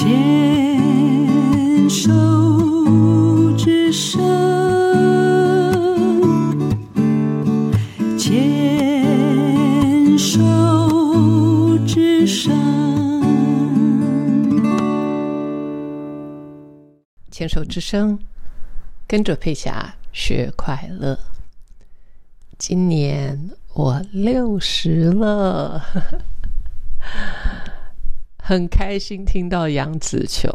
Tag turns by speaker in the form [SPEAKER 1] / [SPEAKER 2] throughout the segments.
[SPEAKER 1] 牵手之声，牵手之声。
[SPEAKER 2] 牵手之声，跟着佩霞学快乐。今年我六十了，很开心听到杨紫琼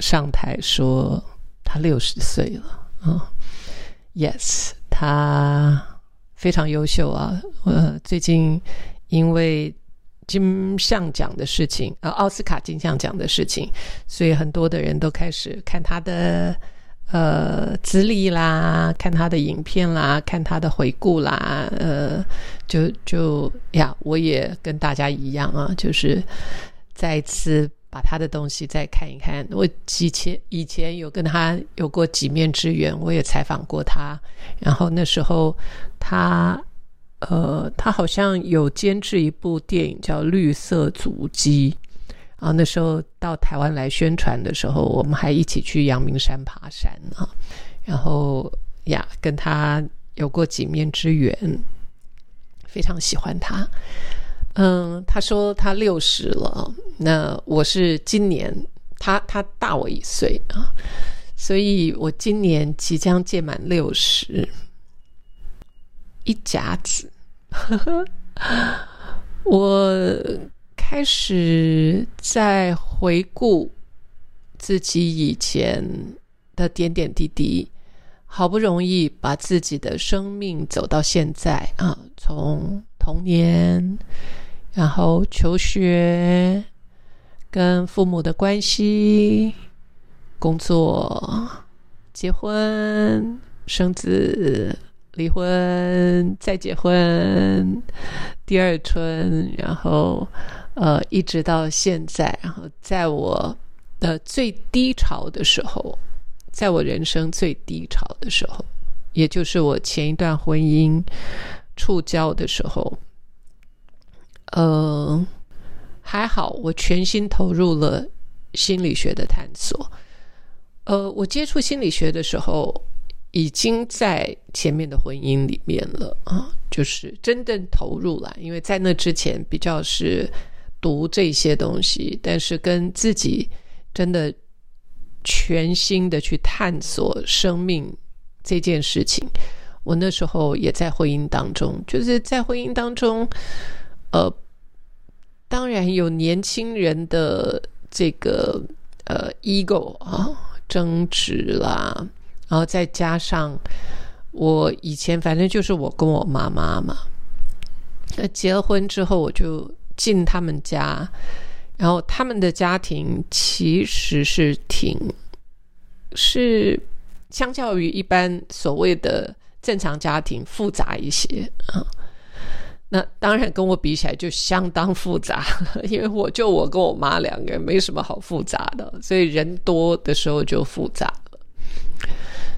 [SPEAKER 2] 上台说她六十岁了啊、Yes，她非常优秀啊。呃，最近因为金像奖的事情，呃，奥斯卡金像奖的事情，所以很多的人都开始看他的呃资历啦，看他的影片啦，看他的回顾啦，呃，就就呀，我也跟大家一样啊，就是再一次把他的东西再看一看。我以前以前有跟他有过几面之缘，我也采访过他，然后那时候他。呃，他好像有监制一部电影叫《绿色足迹》啊。那时候到台湾来宣传的时候，我们还一起去阳明山爬山啊。然后呀，跟他有过几面之缘，非常喜欢他。嗯，他说他六十了，那我是今年，他他大我一岁啊，所以我今年即将届满六十。一甲子，我开始在回顾自己以前的点点滴滴，好不容易把自己的生命走到现在啊，从童年，然后求学，跟父母的关系，工作，结婚，生子。离婚，再结婚，第二春，然后呃，一直到现在，然后在我的最低潮的时候，在我人生最低潮的时候，也就是我前一段婚姻触礁的时候，呃，还好，我全心投入了心理学的探索。呃，我接触心理学的时候。已经在前面的婚姻里面了啊，就是真正投入了。因为在那之前比较是读这些东西，但是跟自己真的全心的去探索生命这件事情，我那时候也在婚姻当中，就是在婚姻当中，呃，当然有年轻人的这个呃 ego 啊争执啦。然后再加上我以前反正就是我跟我妈妈嘛，那结了婚之后我就进他们家，然后他们的家庭其实是挺是相较于一般所谓的正常家庭复杂一些啊。那当然跟我比起来就相当复杂，因为我就我跟我妈两个人没什么好复杂的，所以人多的时候就复杂。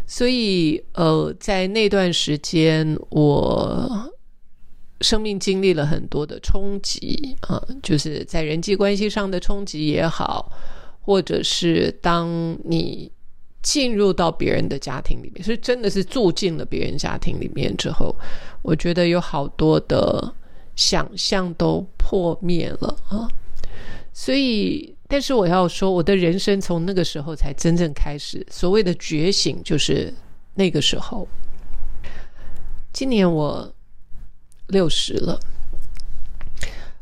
[SPEAKER 2] 所以，呃，在那段时间，我生命经历了很多的冲击啊，就是在人际关系上的冲击也好，或者是当你进入到别人的家庭里面，是真的是住进了别人家庭里面之后，我觉得有好多的想象都破灭了啊，所以。但是我要说，我的人生从那个时候才真正开始。所谓的觉醒，就是那个时候。今年我六十了，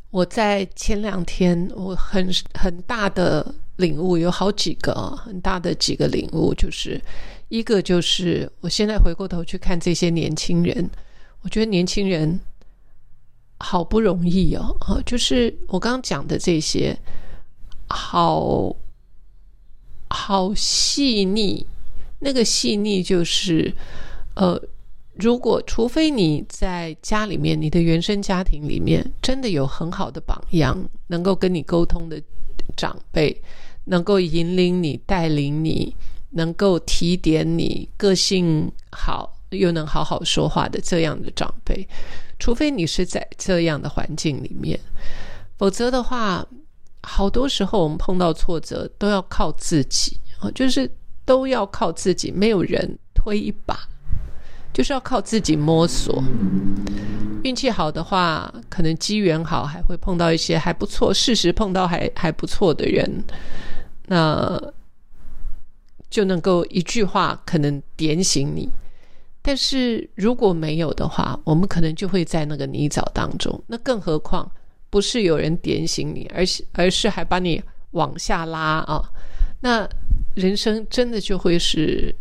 [SPEAKER 2] 我在前两天，我很很大的领悟，有好几个很大的几个领悟，就是一个就是我现在回过头去看这些年轻人，我觉得年轻人好不容易哦，啊，就是我刚刚讲的这些。好好细腻，那个细腻就是，呃，如果除非你在家里面，你的原生家庭里面真的有很好的榜样，能够跟你沟通的长辈，能够引领你、带领你，能够提点你，个性好又能好好说话的这样的长辈，除非你是在这样的环境里面，否则的话。好多时候我们碰到挫折都要靠自己啊，就是都要靠自己，没有人推一把，就是要靠自己摸索。运气好的话，可能机缘好，还会碰到一些还不错，事实碰到还还不错的人，那就能够一句话可能点醒你。但是如果没有的话，我们可能就会在那个泥沼当中。那更何况不是有人点醒你，而是而是还把你往下拉啊！那人生真的就会是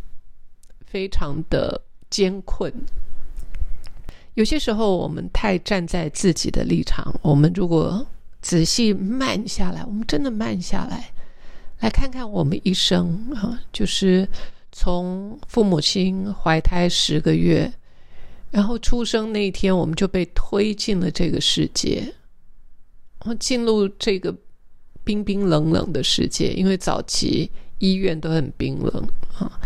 [SPEAKER 2] 非常的艰困。有些时候，我们太站在自己的立场。我们如果仔细慢下来，我们真的慢下来，来看看我们一生啊，就是从父母亲怀胎十个月，然后出生那一天，我们就被推进了这个世界，然后进入这个冰冰冷冷的世界。因为早期医院都很冰冷啊。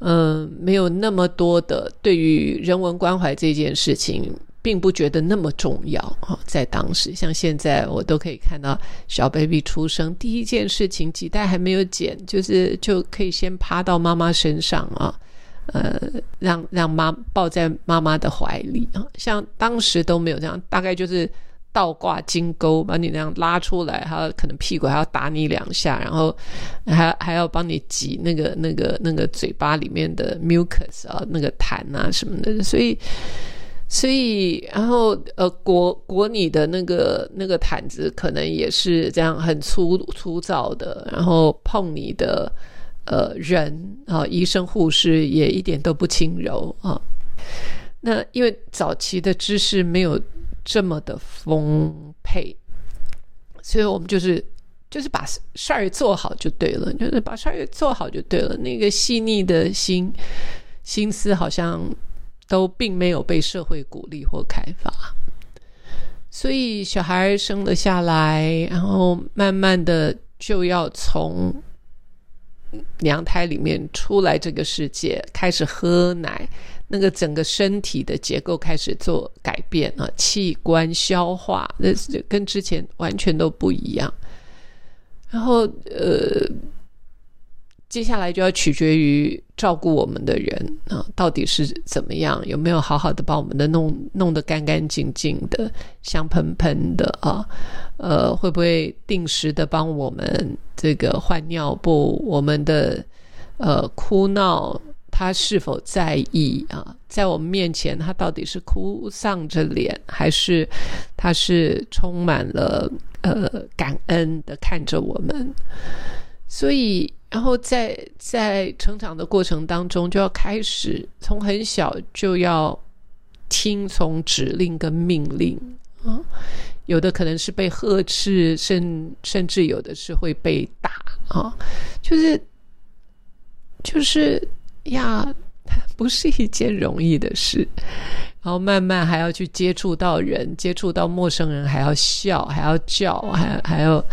[SPEAKER 2] 嗯，没有那么多的对于人文关怀这件事情，并不觉得那么重要啊。在当时，像现在，我都可以看到小 baby 出生第一件事情，脐带还没有剪，就是就可以先趴到妈妈身上啊，呃，让让妈抱在妈妈的怀里啊。像当时都没有这样，大概就是。倒挂金钩，把你那样拉出来，还可能屁股还要打你两下，然后还还要帮你挤那个那个那个嘴巴里面的 mucus 啊，那个痰啊什么的，所以所以然后呃裹裹你的那个那个毯子可能也是这样很粗粗糙的，然后碰你的呃人啊，医生护士也一点都不轻柔啊。那因为早期的知识没有。这么的丰沛，所以我们就是就是把事儿做好就对了，就是把事儿做好就对了。那个细腻的心心思好像都并没有被社会鼓励或开发，所以小孩生了下来，然后慢慢的就要从娘胎里面出来，这个世界开始喝奶。那个整个身体的结构开始做改变啊，器官消化，那跟之前完全都不一样。然后呃，接下来就要取决于照顾我们的人啊，到底是怎么样，有没有好好的把我们的弄弄得干干净净的、香喷喷的啊？呃，会不会定时的帮我们这个换尿布？我们的呃哭闹。他是否在意啊？在我们面前，他到底是哭丧着脸，还是他是充满了呃感恩的看着我们？所以，然后在在成长的过程当中，就要开始从很小就要听从指令跟命令啊。有的可能是被呵斥，甚甚至有的是会被打啊。就是就是。呀，不是一件容易的事。然后慢慢还要去接触到人，接触到陌生人，还要笑，还要叫，还还要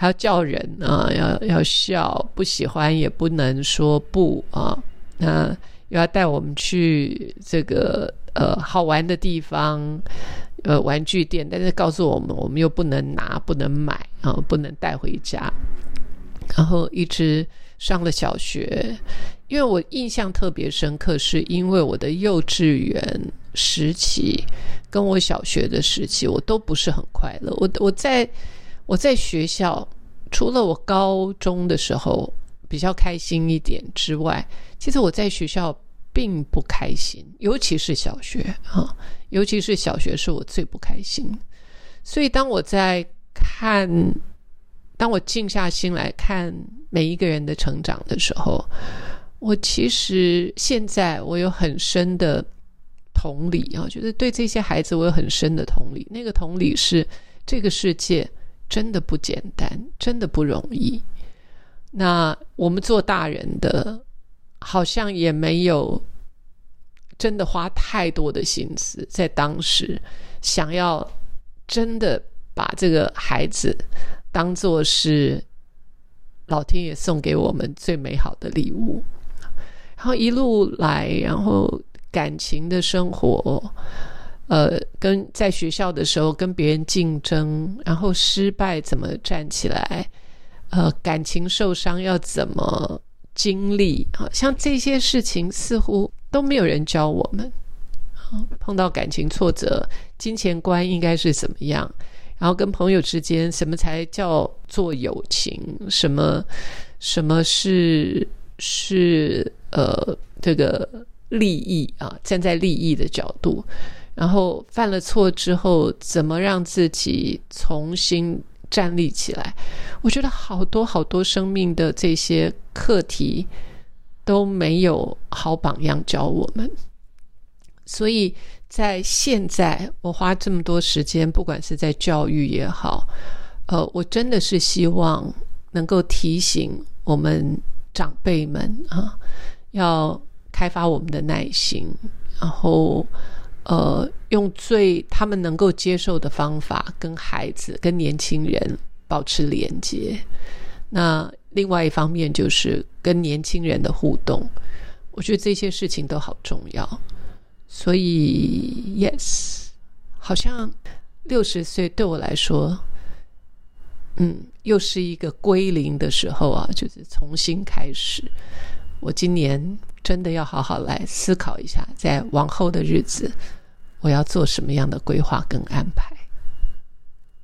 [SPEAKER 2] 还要叫人啊，要要笑，不喜欢也不能说不啊。那又要带我们去这个呃好玩的地方，呃玩具店，但是告诉我们，我们又不能拿，不能买啊，不能带回家。然后一直上了小学。因为我印象特别深刻，是因为我的幼稚园时期跟我小学的时期，我都不是很快乐。我我在我在学校，除了我高中的时候比较开心一点之外，其实我在学校并不开心，尤其是小学啊，尤其是小学是我最不开心。所以当我在看，当我静下心来看每一个人的成长的时候。我其实现在我有很深的同理啊，就是对这些孩子我有很深的同理。那个同理是，这个世界真的不简单，真的不容易。那我们做大人的，好像也没有真的花太多的心思，在当时想要真的把这个孩子当做是老天爷送给我们最美好的礼物。然后一路来，然后感情的生活，呃，跟在学校的时候跟别人竞争，然后失败怎么站起来，呃，感情受伤要怎么经历好？像这些事情似乎都没有人教我们。碰到感情挫折，金钱观应该是怎么样？然后跟朋友之间，什么才叫做友情？什么什么是是呃这个利益啊？站在利益的角度，然后犯了错之后，怎么让自己重新站立起来？我觉得好多好多生命的这些课题都没有好榜样教我们，所以。在现在，我花这么多时间，不管是在教育也好，呃，我真的是希望能够提醒我们长辈们啊，要开发我们的耐心，然后呃，用最他们能够接受的方法，跟孩子、跟年轻人保持连接。那另外一方面就是跟年轻人的互动，我觉得这些事情都好重要。所以，yes，好像六十岁对我来说，嗯，又是一个归零的时候啊，就是重新开始。我今年真的要好好来思考一下，在往后的日子，我要做什么样的规划跟安排。